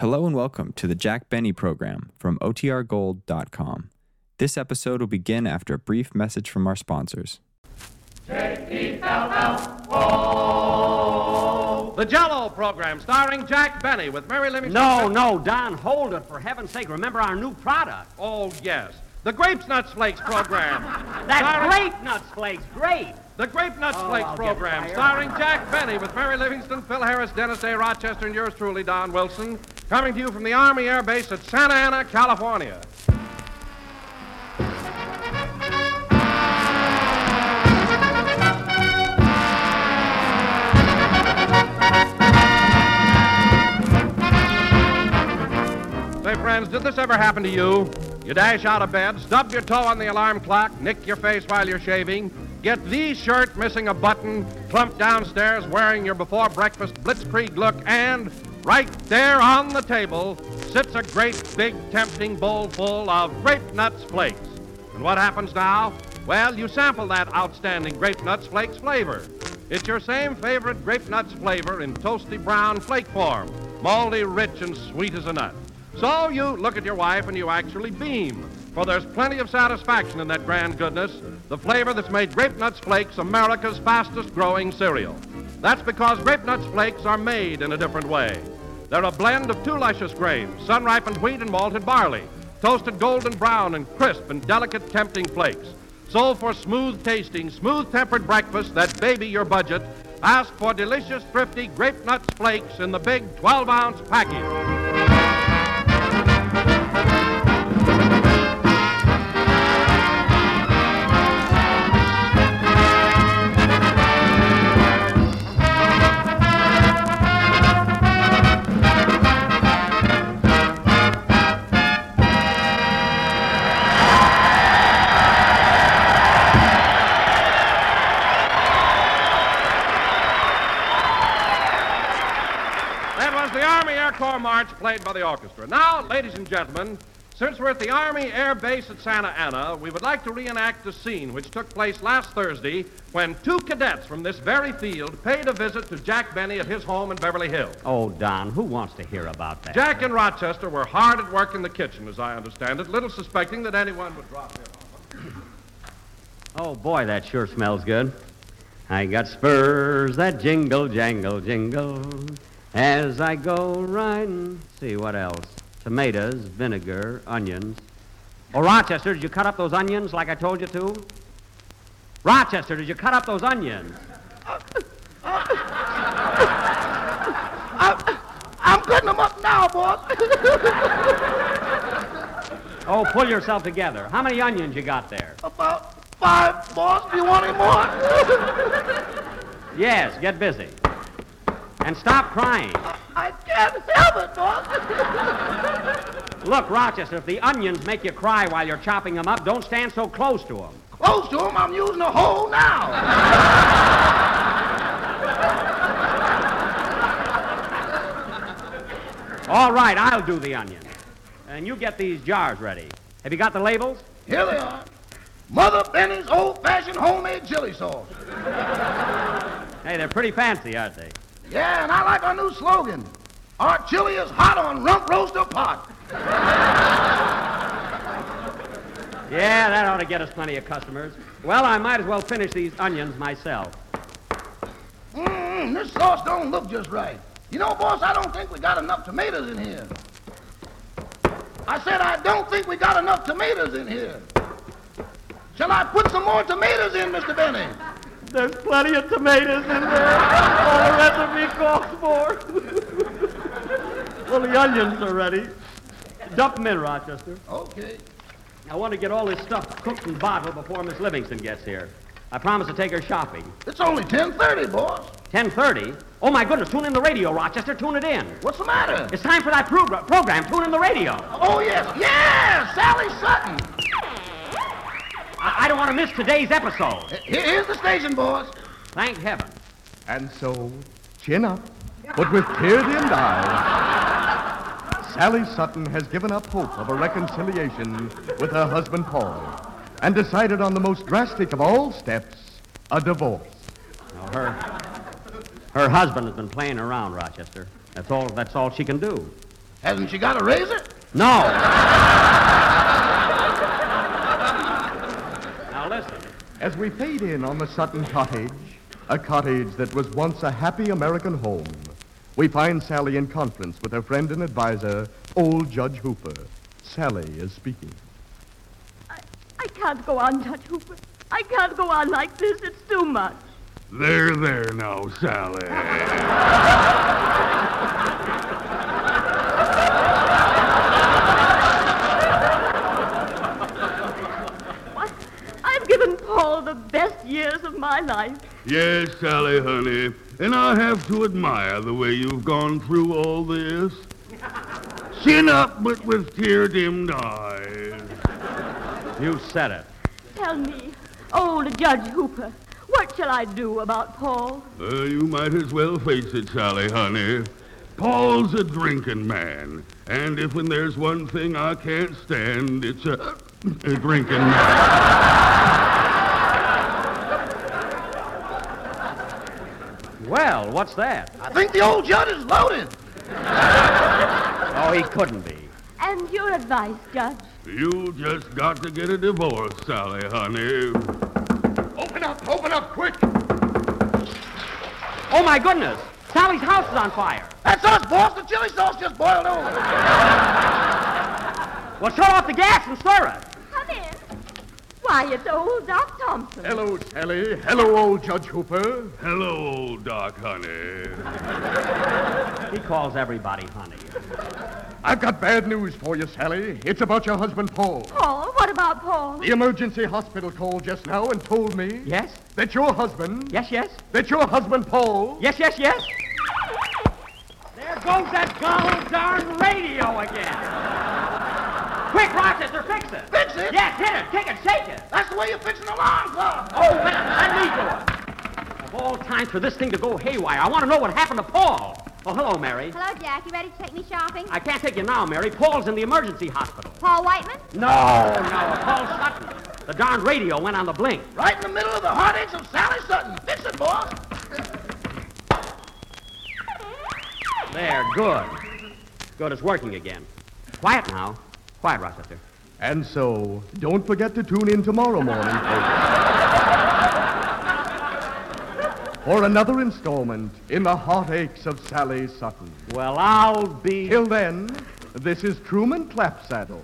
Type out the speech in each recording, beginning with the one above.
Hello and welcome to the Jack Benny program from OTRGold.com. This episode will begin after a brief message from our sponsors. The Jello program starring Jack Benny with Mary Livingstone. No, no, Don, hold it. For heaven's sake, remember our new product. Oh, yes. The Grapes Nuts Flakes program. That's Starring- grape nuts flakes, great. The Grape Nuts Oh, Flakes I'll program starring Jack Benny with Mary Livingstone, Phil Harris, Dennis Day, Rochester, and yours truly, Don Wilson. Coming to you from the Army Air Base at Santa Ana, California. Say, friends, did this ever happen to you? You dash out of bed, stub your toe on the alarm clock, nick your face while you're shaving, get the shirt missing a button, plump downstairs wearing your before breakfast blitzkrieg look, and right there on the table sits a great big tempting bowl full of grape nuts flakes. And what happens now? Well, you sample that outstanding grape nuts flakes flavor. It's your same favorite grape nuts flavor in toasty brown flake form, moldy, rich, and sweet as a nut. So you look at your wife and you actually beam, for there's plenty of satisfaction in that grand goodness, the flavor that's made Grape Nuts Flakes America's fastest growing cereal. That's because Grape Nuts Flakes are made in a different way. They're a blend of two luscious grains, sun-ripened wheat and malted barley, toasted golden brown and crisp and delicate tempting flakes. So for smooth tasting, smooth tempered breakfast that baby your budget, ask for delicious, thrifty Grape Nuts Flakes in the big 12-ounce package. March played by the orchestra. Now, ladies and gentlemen, since we're at the Army Air Base at Santa Ana, we would like to reenact a scene which took place last Thursday when two cadets from this very field paid a visit to Jack Benny at his home in Beverly Hills. Oh, Don, who wants to hear about that? Jack and Rochester were hard at work in the kitchen, as I understand it, little suspecting that anyone would drop in. Oh, boy, that sure smells good. I got spurs that jingle, jangle, jingle as I go riding. See, what else? Tomatoes, vinegar, onions. Oh, Rochester, did you cut up those onions like I told you to? Rochester, did you cut up those onions? I'm cutting them up now, boss. Oh, pull yourself together. How many onions you got there? About five, boss. Do you want any more? Yes, get busy. And stop crying. I can't help it, boss. Look, Rochester, if the onions make you cry while you're chopping them up, don't stand so close to them. Close to them, I'm using a hole now. All right, I'll do the onions. And you get these jars ready. Have you got the labels? Here they are. Mother Benny's old-fashioned homemade chili sauce. Hey, they're pretty fancy, aren't they? Yeah, and I like our new slogan. Our chili is hot on rump roaster pot. Yeah, that ought to get us plenty of customers. Well, I might as well finish these onions myself. Mmm, this sauce don't look just right. You know, boss, I don't think we got enough tomatoes in here. I said I don't think we got enough tomatoes in here. Shall I put some more tomatoes in, Mr. Benny? There's plenty of tomatoes in there. All the recipe calls for. well, the onions are ready. Dump them in, Rochester. Okay. I want to get all this stuff cooked and bottled before Miss Livingstone gets here. I promised to take her shopping. It's only 10.30, boss. 10.30? Oh, my goodness, tune in the radio, Rochester. Tune it in. What's the matter? It's time for that progr- program. Tune in the radio. Oh, yes. Yes! To miss today's episode. Here's the station, boss. Thank heaven. And so, chin up, but with tear-dimmed eyes, Sally Sutton has given up hope of a reconciliation with her husband Paul and decided on the most drastic of all steps, a divorce. Now, her, her husband has been playing around, Rochester. That's all. That's all she can do. Hasn't she got a razor? No. now listen. As we fade in on the Sutton cottage, a cottage that was once a happy American home, we find Sally in conference with her friend and advisor, old Judge Hooper. Sally is speaking. I, I can't go on, Judge Hooper. I can't go on like this. It's too much. There, there now, Sally. What? I've given Paul the best years of my life. yes, Sally, honey. And I have to admire the way you've gone through all this. Chin up, but with tear-dimmed eyes. You said it. Tell me, old Judge Hooper, what shall I do about Paul? Uh, you might as well face it, Sally, honey. Paul's a drinking man. And if when there's one thing I can't stand, it's a, a drinking man. Well, what's that? I think the old judge is loaded. Oh, he couldn't be. And your advice, Judge? You just got to get a divorce, Sally, honey. Open up, open up, quick! Oh, my goodness. Sally's house is on fire. That's us, boss. The chili sauce just boiled over. Well, shut off the gas and stir it. Come in. Why, it's old Doc Thompson. Hello, Sally. Hello, old Judge Hooper. Hello, old Doc, honey. He calls everybody honey. I've got bad news for you, Sally. It's about your husband, Paul. Paul, what about Paul? The emergency hospital called just now and told me Yes? that your husband, Yes, yes? that your husband, Paul, Yes, yes, yes? There goes that gobble darn radio again. Quick, Rochester, fix it. Fix it? Yes, hit it, kick it, shake it. That's the way you fix an alarm clock. Oh, let, let me do it. Of all times for this thing to go haywire, I want to know what happened to Paul. Oh, hello, Mary. Hello, Jack. You ready to take me shopping? I can't take you now, Mary. Paul's in the emergency hospital. Paul Whiteman? No, no, Paul Sutton. The darn radio went on the blink. Right in the middle of the heartaches of Sally Sutton. Fix it, boss. There, good. Good, it's working again. Quiet now. Quiet, Rochester. And so, don't forget to tune in tomorrow morning, folks. For another installment in the heartaches of Sally Sutton. Well, I'll be. Till then, this is Truman Clapsaddle.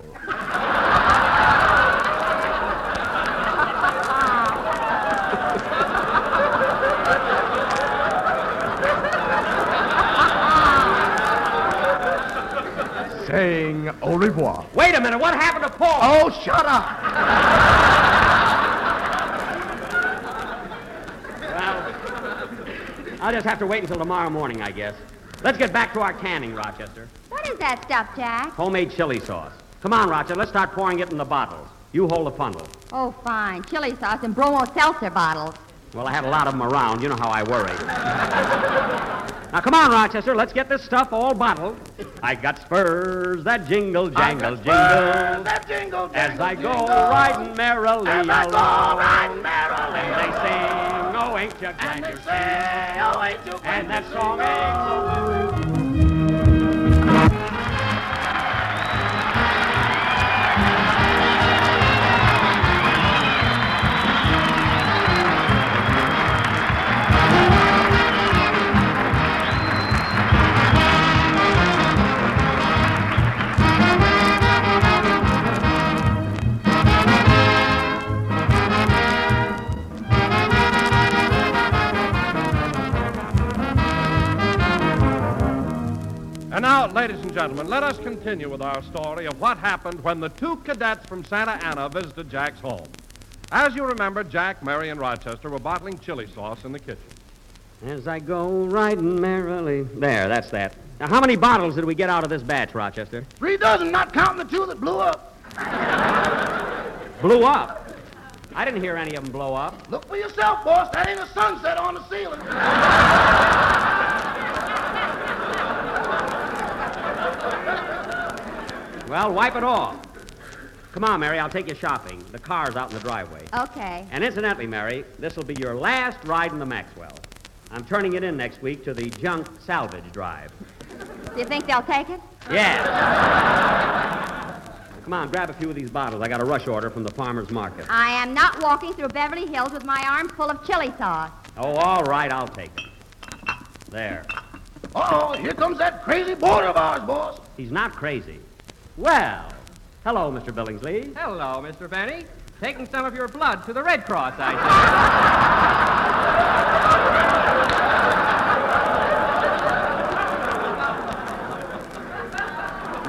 Saying au revoir. Wait a minute, what happened to Paul? Oh, shut up. Well, I'll just have to wait until tomorrow morning, I guess. Let's get back to our canning, Rochester. What is that stuff, Jack? Homemade chili sauce. Come on, Rochester, let's start pouring it in the bottles. You hold the funnel. Oh, fine. Chili sauce and bromo seltzer bottles. Well, I had a lot of them around. You know how I worry. now, come on, Rochester. Let's get this stuff all bottled. I got spurs that jingle, jangle, jingle. That jingle, As I go jingle. riding merrily As I go riding merrily And they sing, oh, ain't you And glad they you're say, oh, ain't you glad And that song ain't so oh, now, ladies and gentlemen, let us continue with our story of what happened when the two cadets from Santa Ana visited Jack's home. As you remember, Jack, Mary, and Rochester were bottling chili sauce in the kitchen. As I go riding merrily. There, that's that. Now, how many bottles did we get out of this batch, Rochester? Three dozen, not counting the two that blew up. Blew up. I didn't hear any of them blow up. Look for yourself, boss. That ain't a sunset on the ceiling. Well, wipe it off. Come on, Mary, I'll take you shopping. The car's out in the driveway. Okay. And incidentally, Mary, this will be your last ride in the Maxwell. I'm turning it in next week to the junk salvage drive. Do you think they'll take it? Yes. Come on, grab a few of these bottles. I got a rush order from the farmer's market. I am not walking through Beverly Hills with my arms full of chili sauce. Oh, all right, I'll take it. There. Uh-oh, here comes that crazy boarder of ours, boss. He's not crazy. Well, hello, Mr. Billingsley. Hello, Mr. Benny. Taking some of your blood to the Red Cross, I see.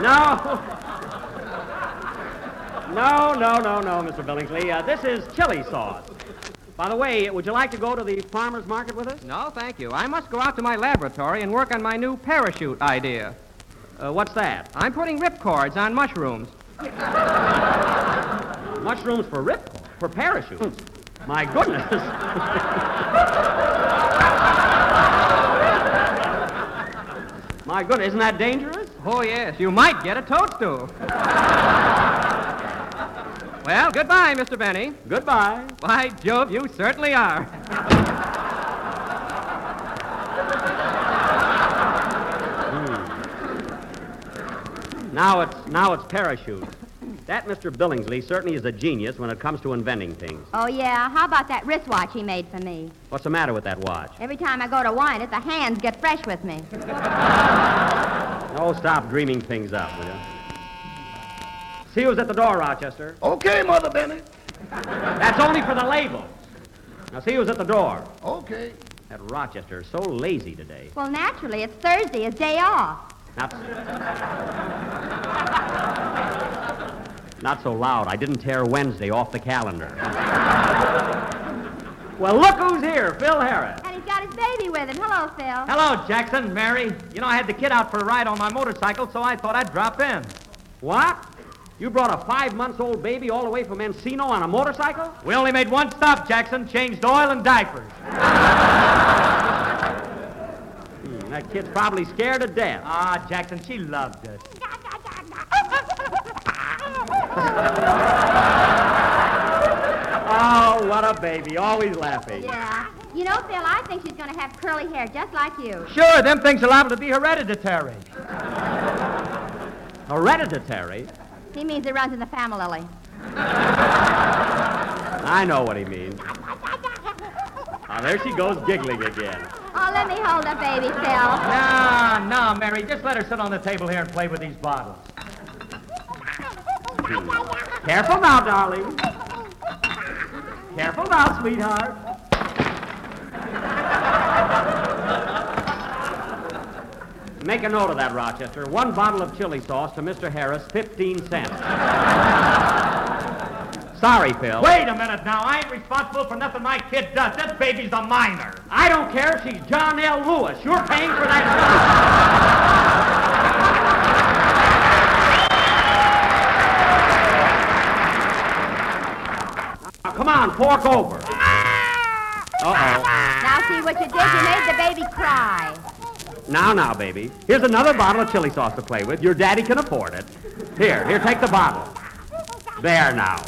No. No, no, no, no, Mr. Billingsley. Uh, this is chili sauce. By the way, would you like to go to the farmer's market with us? No, thank you. I must go out to my laboratory and work on my new parachute idea. Uh, what's that? I'm putting ripcords on mushrooms. Mushrooms for rip for parachutes. My goodness. My goodness, isn't that dangerous? Oh, yes, you might get a toadstool. well, goodbye, Mr. Benny. Goodbye. By Jove, you certainly are. Now it's now it's parachutes. That Mr. Billingsley certainly is a genius when it comes to inventing things. Oh, yeah. How about that wristwatch he made for me? What's the matter with that watch? Every time I go to wind it, the hands get fresh with me. Oh, stop dreaming things up, will you? See who's at the door, Rochester. Okay, Mother Benny. That's only for the labels. Now see who's at the door. Okay. That Rochester is so lazy today. Well, naturally, it's Thursday, his day off. Not, not so loud. I didn't tear Wednesday off the calendar. well, look who's here, Phil Harris. And he's got his baby with him. Hello, Phil. Hello, Jackson, Mary. You know, I had the kid out for a ride on my motorcycle, so I thought I'd drop in. What? You brought a five-months-old baby all the way from Encino on a motorcycle? We only made one stop, Jackson. Changed oil and diapers. That kid's probably scared to death. Ah, Jackson, she loved us. Oh, what a baby. Always laughing. Yeah. You know, Phil, I think she's going to have curly hair just like you. Sure, them things are liable to be hereditary. Hereditary? He means it runs in the family. I know what he means. Oh, there she goes giggling again. Oh, let me hold the baby, Phil. No, no, Mary, just let her sit on the table here and play with these bottles. Careful now, darling. Careful now, sweetheart. Make a note of that, Rochester. One bottle of chili sauce to Mr. Harris, 15 cents. Sorry, Phil. Wait a minute now. I ain't responsible for nothing my kid does. This baby's a minor. I don't care if she's John L. Lewis. You're paying for that. Now, come on, fork over. Uh-oh. Now, see what you did? You made the baby cry. Now, now, baby. Here's another bottle of chili sauce to play with. Your daddy can afford it. Here, here, take the bottle. There now.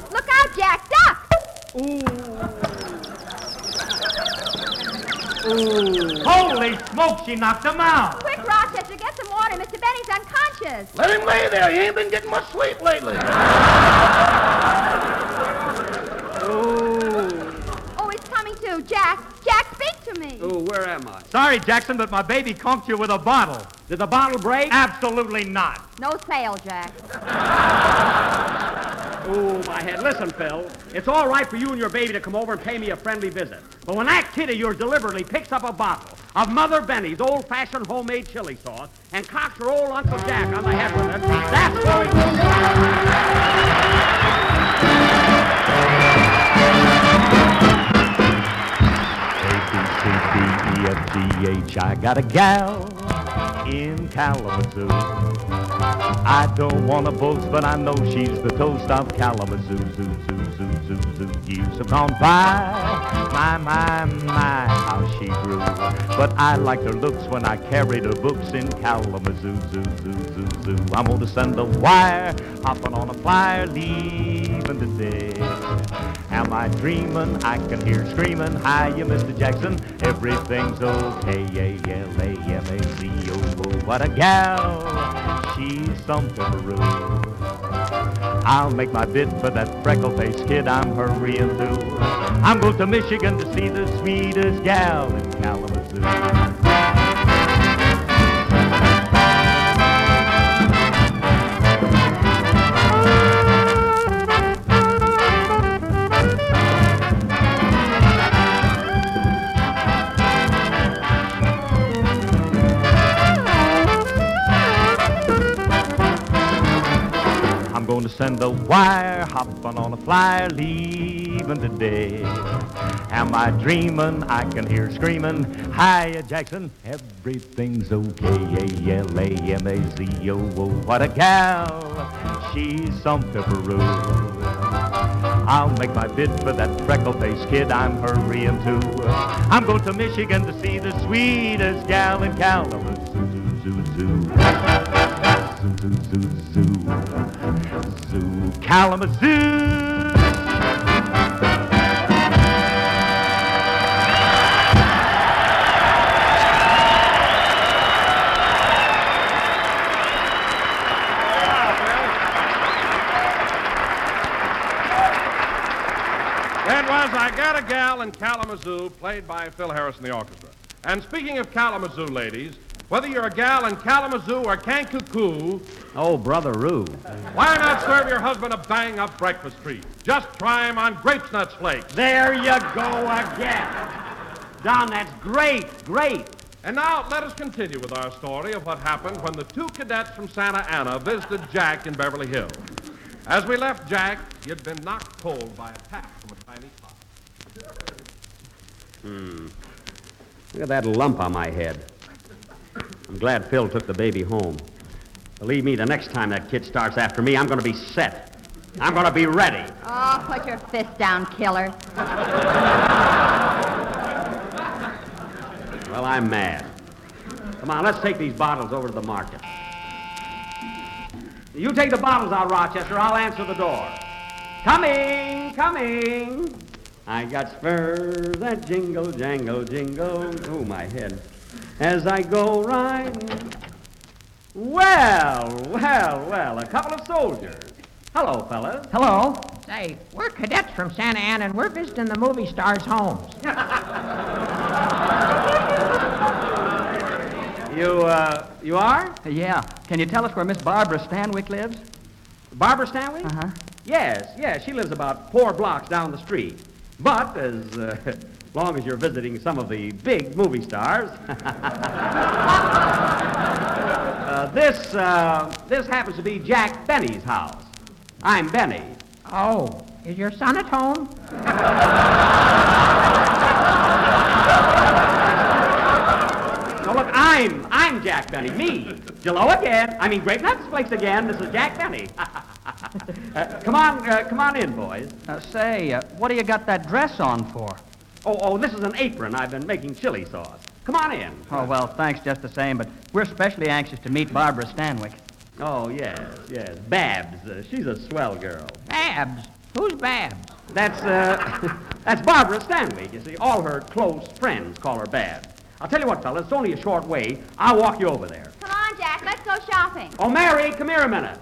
Look out, Jack. Duck! Holy smoke, she knocked him out. Quick, Rochester, get some water. Mr. Benny's unconscious. Let him lay there. He ain't been getting much sleep lately. Ooh. Oh, he's coming to. Jack. Jack, speak to me. Oh, where am I? Sorry, Jackson, but my baby conked you with a bottle. Did the bottle break? Absolutely not. No sale, Jack. Oh, my head. Listen, Phil. It's all right for you and your baby to come over and pay me a friendly visit. But when that kid of yours deliberately picks up a bottle of Mother Benny's old-fashioned homemade chili sauce and cocks her old Uncle Jack on the head with it, that's going to... A, B, C, D, E, F, G, H. I got a gal in Kalamazoo. I don't want to boast, but I know she's the toast of Kalamazoo. Zoo, zoo, zoo, zoo, zoo. Years have gone by. My, my, my, how she grew. But I liked her looks when I carried her books in Kalamazoo. Zoo, zoo, zoo, zoo. I'm going to send a wire, hopping on a flyer, leaving today. Am I dreaming? I can hear screaming. Hiya, Mr. Jackson. Everything's okay. A-L-A-M-A-Z-O. Oh, oh, what a gal. She's some pepperoo. I'll make my bid for that freckle-faced kid I'm hurrying through. I'm going to Michigan to see the sweetest gal in Kalamazoo. To send a wire, hopping on a flyer, leaving today. Am I dreaming? I can hear screaming. Hiya, Jackson. Everything's okay. A-L-A-M-A-Z-O. What a gal. She's some pepperoo. I'll make my bid for that freckle-faced kid I'm hurrying to. I'm going to Michigan to see the sweetest gal in Kalamazoo. Zoo, zoo, zoo. Zoo, zoo, zoo, zoo. Zoo, Kalamazoo. I Got a Gal in Kalamazoo, played by Phil Harris in the orchestra. And speaking of Kalamazoo, ladies, whether you're a gal in Kalamazoo or Kankakoo, Oh, Brother Roo. why not serve your husband a bang-up breakfast treat? Just try 'em on grapes nuts flakes. There you go again. Don, that's great, great. And now let us continue with our story of what happened when the two cadets from Santa Ana visited Jack in Beverly Hills. As we left Jack, he had been knocked cold by a tap from a tiny pot. Hmm. Look at that lump on my head. I'm glad Phil took the baby home. Believe me, the next time that kid starts after me, I'm going to be set. I'm going to be ready. Oh, put your fist down, killer. Well, I'm mad. Come on, let's take these bottles over to the market. You take the bottles out, Rochester. I'll answer the door. Coming, coming. I got spurs that jingle, jangle, jingle. Oh, my head. As I go riding. Well, well, well, a couple of soldiers. Hello, fellas. Hello. Say, we're cadets from Santa Ana, and we're visiting the movie stars' homes. You, uh, you are? Yeah. Can you tell us where Miss Barbara Stanwyck lives? Barbara Stanwyck? Uh-huh. Yes, yes. She lives about four blocks down the street. But as uh, long as you're visiting some of the big movie stars, uh, this uh, this happens to be Jack Benny's house. I'm Benny. Oh, is your son at home? No, look, I'm I'm Jack Benny. Me. Jello again. I mean, Grape Nuts Flakes again. This is Jack Benny. Uh, come on, uh, come on in, boys. Uh, say, uh, what do you got that dress on for? Oh, oh, this is an apron. I've been making chili sauce. Come on in. Oh, well, thanks just the same, but we're especially anxious to meet Barbara Stanwyck. Oh, yes, yes. Babs. Uh, she's a swell girl. Babs? Who's Babs? That's, uh, that's Barbara Stanwyck. You see, all her close friends call her Babs. I'll tell you what, fellas, it's only a short way. I'll walk you over there. Come on, Jack, let's go shopping. Oh, Mary, come here a minute.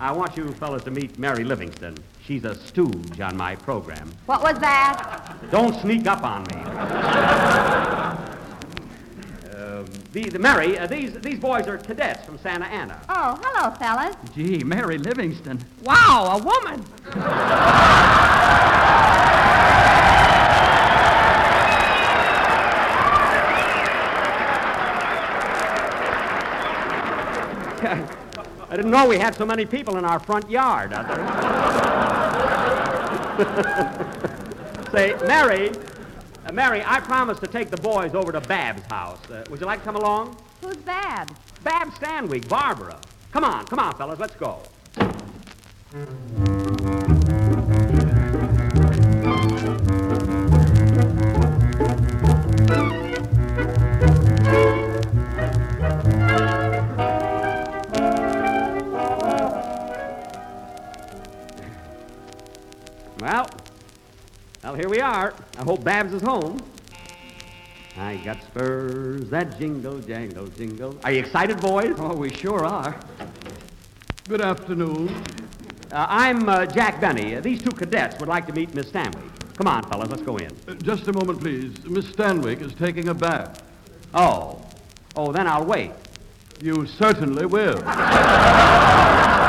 I want you fellas to meet Mary Livingstone. She's a stooge on my program. What was that? Don't sneak up on me. Um, the, the Mary, uh, these, these boys are cadets from Santa Ana. Oh, hello, fellas. Gee, Mary Livingstone. Wow, a woman! I didn't know we had so many people in our front yard. Say, Mary, uh, Mary, I promised to take the boys over to Bab's house. Uh, would you like to come along? Who's Bab? Bab Stanwyck, Barbara. Come on, come on, fellas, let's go. We are. I hope Babs is home. I got spurs that jingle, jangle, jingle. Are you excited, boys? Oh, we sure are. Good afternoon. Uh, I'm uh, Jack Benny. Uh, these two cadets would like to meet Miss Stanley. Come on, fellas, let's go in. Uh, just a moment, please. Miss Stanwyck is taking a bath. Oh. Oh, then I'll wait. You certainly will.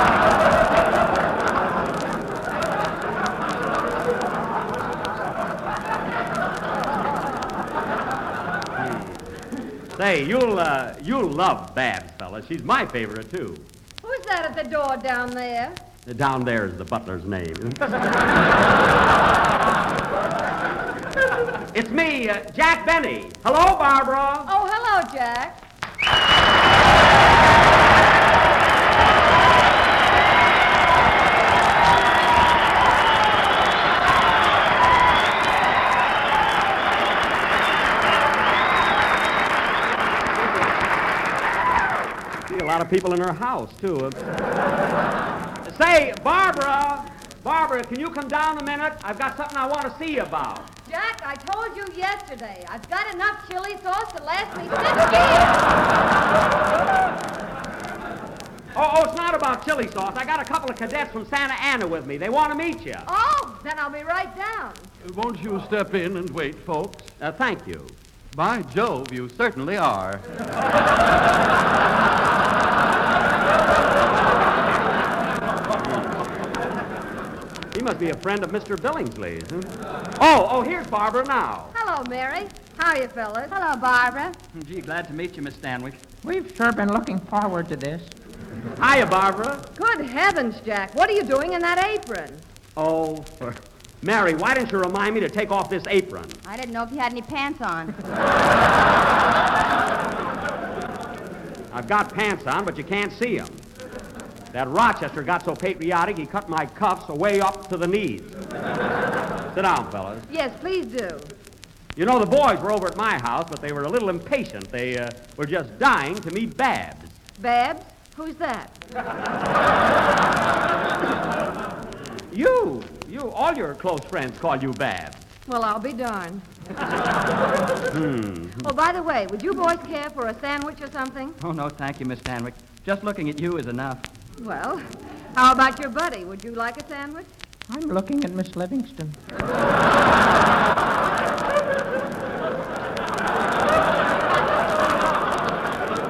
Say, you'll uh, you'll love Babs, fella. She's my favorite too. Who's that at the door down there? Down there is the butler's name. it's me, uh, Jack Benny. Hello, Barbara. Oh, hello, Jack. See a lot of people in her house too. Say, Barbara, Barbara, can you come down a minute? I've got something I want to see you about. Jack, I told you yesterday. I've got enough chili sauce to last me six years. Oh, oh, it's not about chili sauce. I got a couple of cadets from Santa Ana with me. They want to meet you. Oh, then I'll be right down. Won't you step in and wait, folks? Uh, thank you. By Jove, you certainly are. Must be a friend of Mr. Billingsley's. huh? Oh, oh, here's Barbara now. Hello, Mary. How are you, fellas? Hello, Barbara. Gee, glad to meet you, Miss Stanwyck. We've sure been looking forward to this. Hiya, Barbara. Good heavens, Jack. What are you doing in that apron? Oh, for... Mary, why didn't you remind me to take off this apron? I didn't know if you had any pants on. I've got pants on, but you can't see 'em. That Rochester got so patriotic, he cut my cuffs away up to the knees. Sit down, fellas. Yes, please do. You know, the boys were over at my house, but they were a little impatient. They uh, were just dying to meet Babs. Babs? Who's that? You, you, all your close friends call you Babs. Well, I'll be darned. Hmm. Oh, by the way, would you boys care for a sandwich or something? Oh, no, thank you, Miss Stanwyck. Just looking at you is enough. Well, how about your buddy? Would you like a sandwich? I'm looking at Miss Livingstone.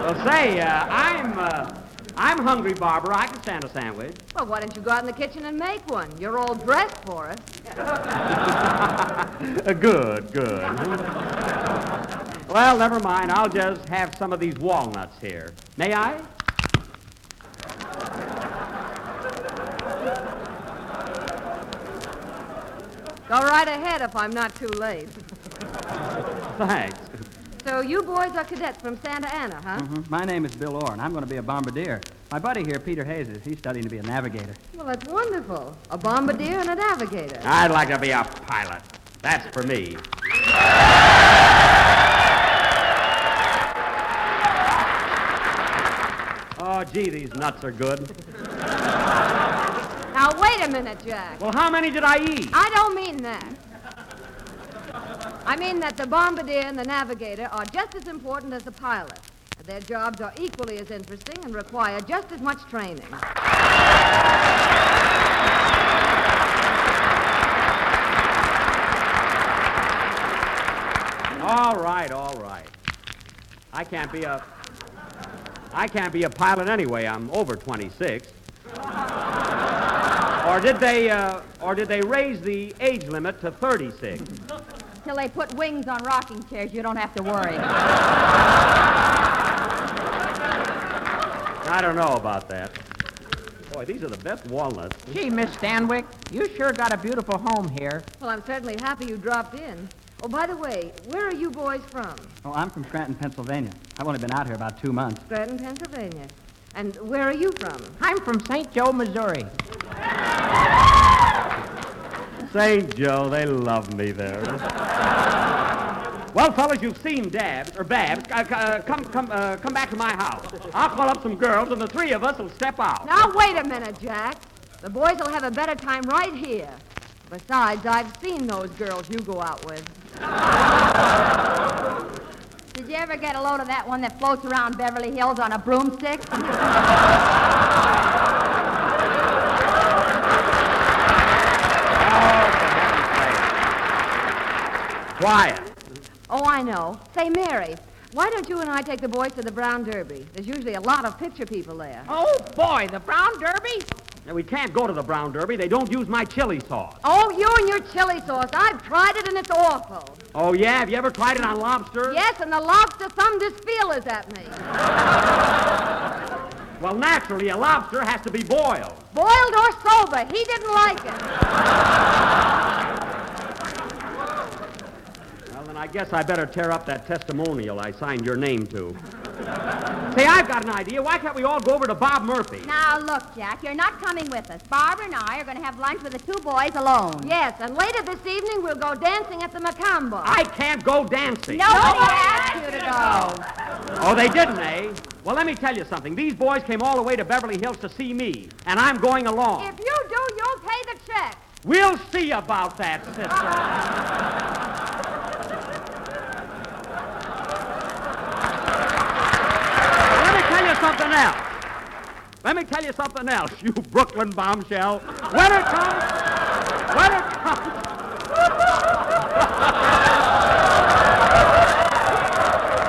Well, say, uh, I'm, uh, I'm hungry, Barbara. I can stand a sandwich. Well, why don't you go out in the kitchen and make one? You're all dressed for it. Uh, good, good. well, never mind. I'll just have some of these walnuts here. May I? Go right ahead if I'm not too late. Thanks. So you boys are cadets from Santa Ana, huh? Mhm. My name is Bill Orr, and I'm going to be a bombardier. My buddy here, Peter Hayes, is he's studying to be a navigator. Well, that's wonderful. A bombardier and a navigator. I'd like to be a pilot. That's for me. Oh, gee, these nuts are good. Now, wait a minute, Jack. Well, how many did I eat? I don't mean that. I mean that the bombardier and the navigator are just as important as the pilot. Their jobs are equally as interesting and require just as much training. All right, all right. I can't be a I can't be a pilot anyway. I'm over 26. Or did they uh, or did they raise the age limit to 36? Till they put wings on rocking chairs, you don't have to worry. I don't know about that. Boy, these are the best walnuts. Gee, Miss Stanwyck, you sure got a beautiful home here. Well, I'm certainly happy you dropped in. Oh, by the way, where are you boys from? Oh, I'm from Scranton, Pennsylvania. I've only been out here about two months. Scranton, Pennsylvania. And where are you from? I'm from St. Joe, Missouri. St. Joe, they love me there. well, fellas, you've seen Dabs or Babs. Uh, uh, come, come, uh, come back to my house. I'll call up some girls, and the three of us will step out. Now, wait a minute, Jack. The boys will have a better time right here. Besides, I've seen those girls you go out with. Did you ever get a load of that one that floats around Beverly Hills on a broomstick? Quiet. Oh, I know. Say, Mary, why don't you and I take the boys to the Brown Derby? There's usually a lot of picture people there. Oh, boy, the Brown Derby? Now, we can't go to the Brown Derby. They don't use my chili sauce. Oh, you and your chili sauce. I've tried it and it's awful. Oh, yeah? Have you ever tried it on lobster? Yes, and the lobster thumbed his feelers at me. Well, naturally, a lobster has to be boiled. Boiled or sober, he didn't like it. Well, then I guess I better tear up that testimonial I signed your name to. Say, I've got an idea. Why can't we all go over to Bob Murphy? Now, look, Jack, you're not coming with us. Barbara and I are going to have lunch with the two boys alone. Yes, and later this evening we'll go dancing at the Mocambo. I can't go dancing. Nobody asked you to go. Oh, they didn't, eh? Well, let me tell you something. These boys came all the way to Beverly Hills to see me, and I'm going along. If you do, you'll pay the check. We'll see about that, sister. Let me tell you something else. Let me tell you something else, you Brooklyn bombshell. When it comes, when it comes.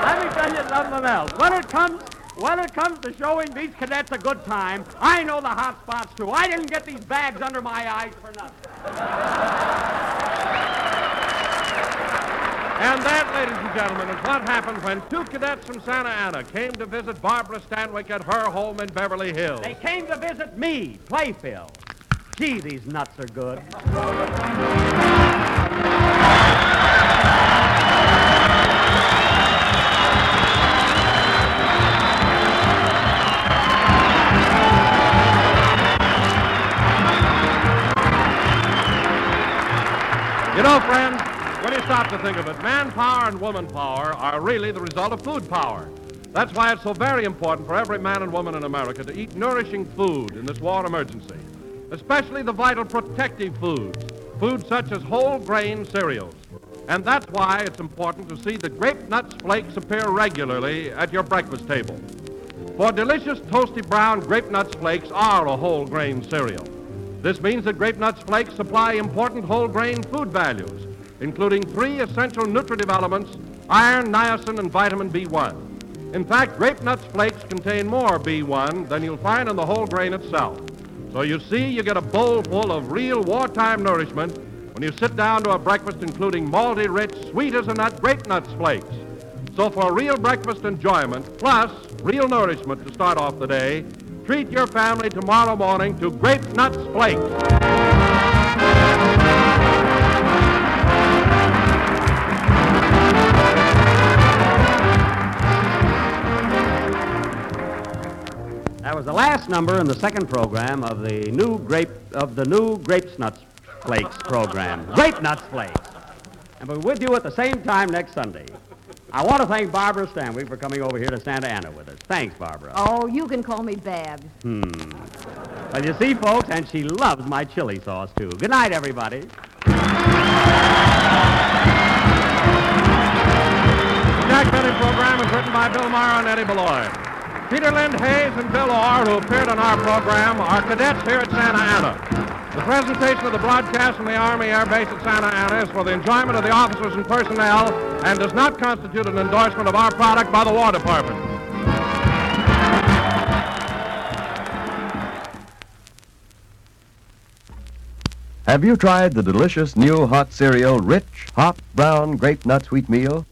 Let me tell you something else. When it comes, when it comes to showing these cadets a good time, I know the hot spots too. I didn't get these bags under my eyes for nothing. And that, ladies and gentlemen, is what happened when two cadets from Santa Ana came to visit Barbara Stanwyck at her home in Beverly Hills. They came to visit me, Playfield. Gee, these nuts are good. You know, friends, stop to think of it, manpower and woman power are really the result of food power. That's why it's so very important for every man and woman in America to eat nourishing food in this war emergency, especially the vital protective foods, foods such as whole grain cereals. And that's why it's important to see the Grape Nuts Flakes appear regularly at your breakfast table. For delicious toasty brown Grape Nuts Flakes are a whole grain cereal. This means that Grape Nuts Flakes supply important whole grain food values, including three essential nutritive elements iron, niacin, and vitamin B1. In fact, Grape Nuts Flakes contain more B1 than you'll find in the whole grain itself. So you see, you get a bowl full of real wartime nourishment when you sit down to a breakfast including malty rich, sweet as a nut Grape Nuts Flakes. So for real breakfast enjoyment, plus real nourishment to start off the day, treat your family tomorrow morning to Grape Nuts Flakes. Was the last number in the second program of the new grape of the new Grapes Nuts Flakes program. Grape Nuts Flakes. And we're with you at the same time next Sunday. I want to thank Barbara Stanwyck for coming over here to Santa Ana with us. Thanks, Barbara. Oh, you can call me Babs. Hmm. Well, you see, folks, and she loves my chili sauce, too. Good night, everybody. The Jack Benny program is written by Bill Morrow and Eddie Beloin. Peter Lind Hayes and Bill Orr, who appeared on our program, are cadets here at Santa Ana. The presentation of the broadcast from the Army Air Base at Santa Ana is for the enjoyment of the officers and personnel and does not constitute an endorsement of our product by the War Department. Have you tried the delicious new hot cereal, rich, hot brown grape nut wheat meal?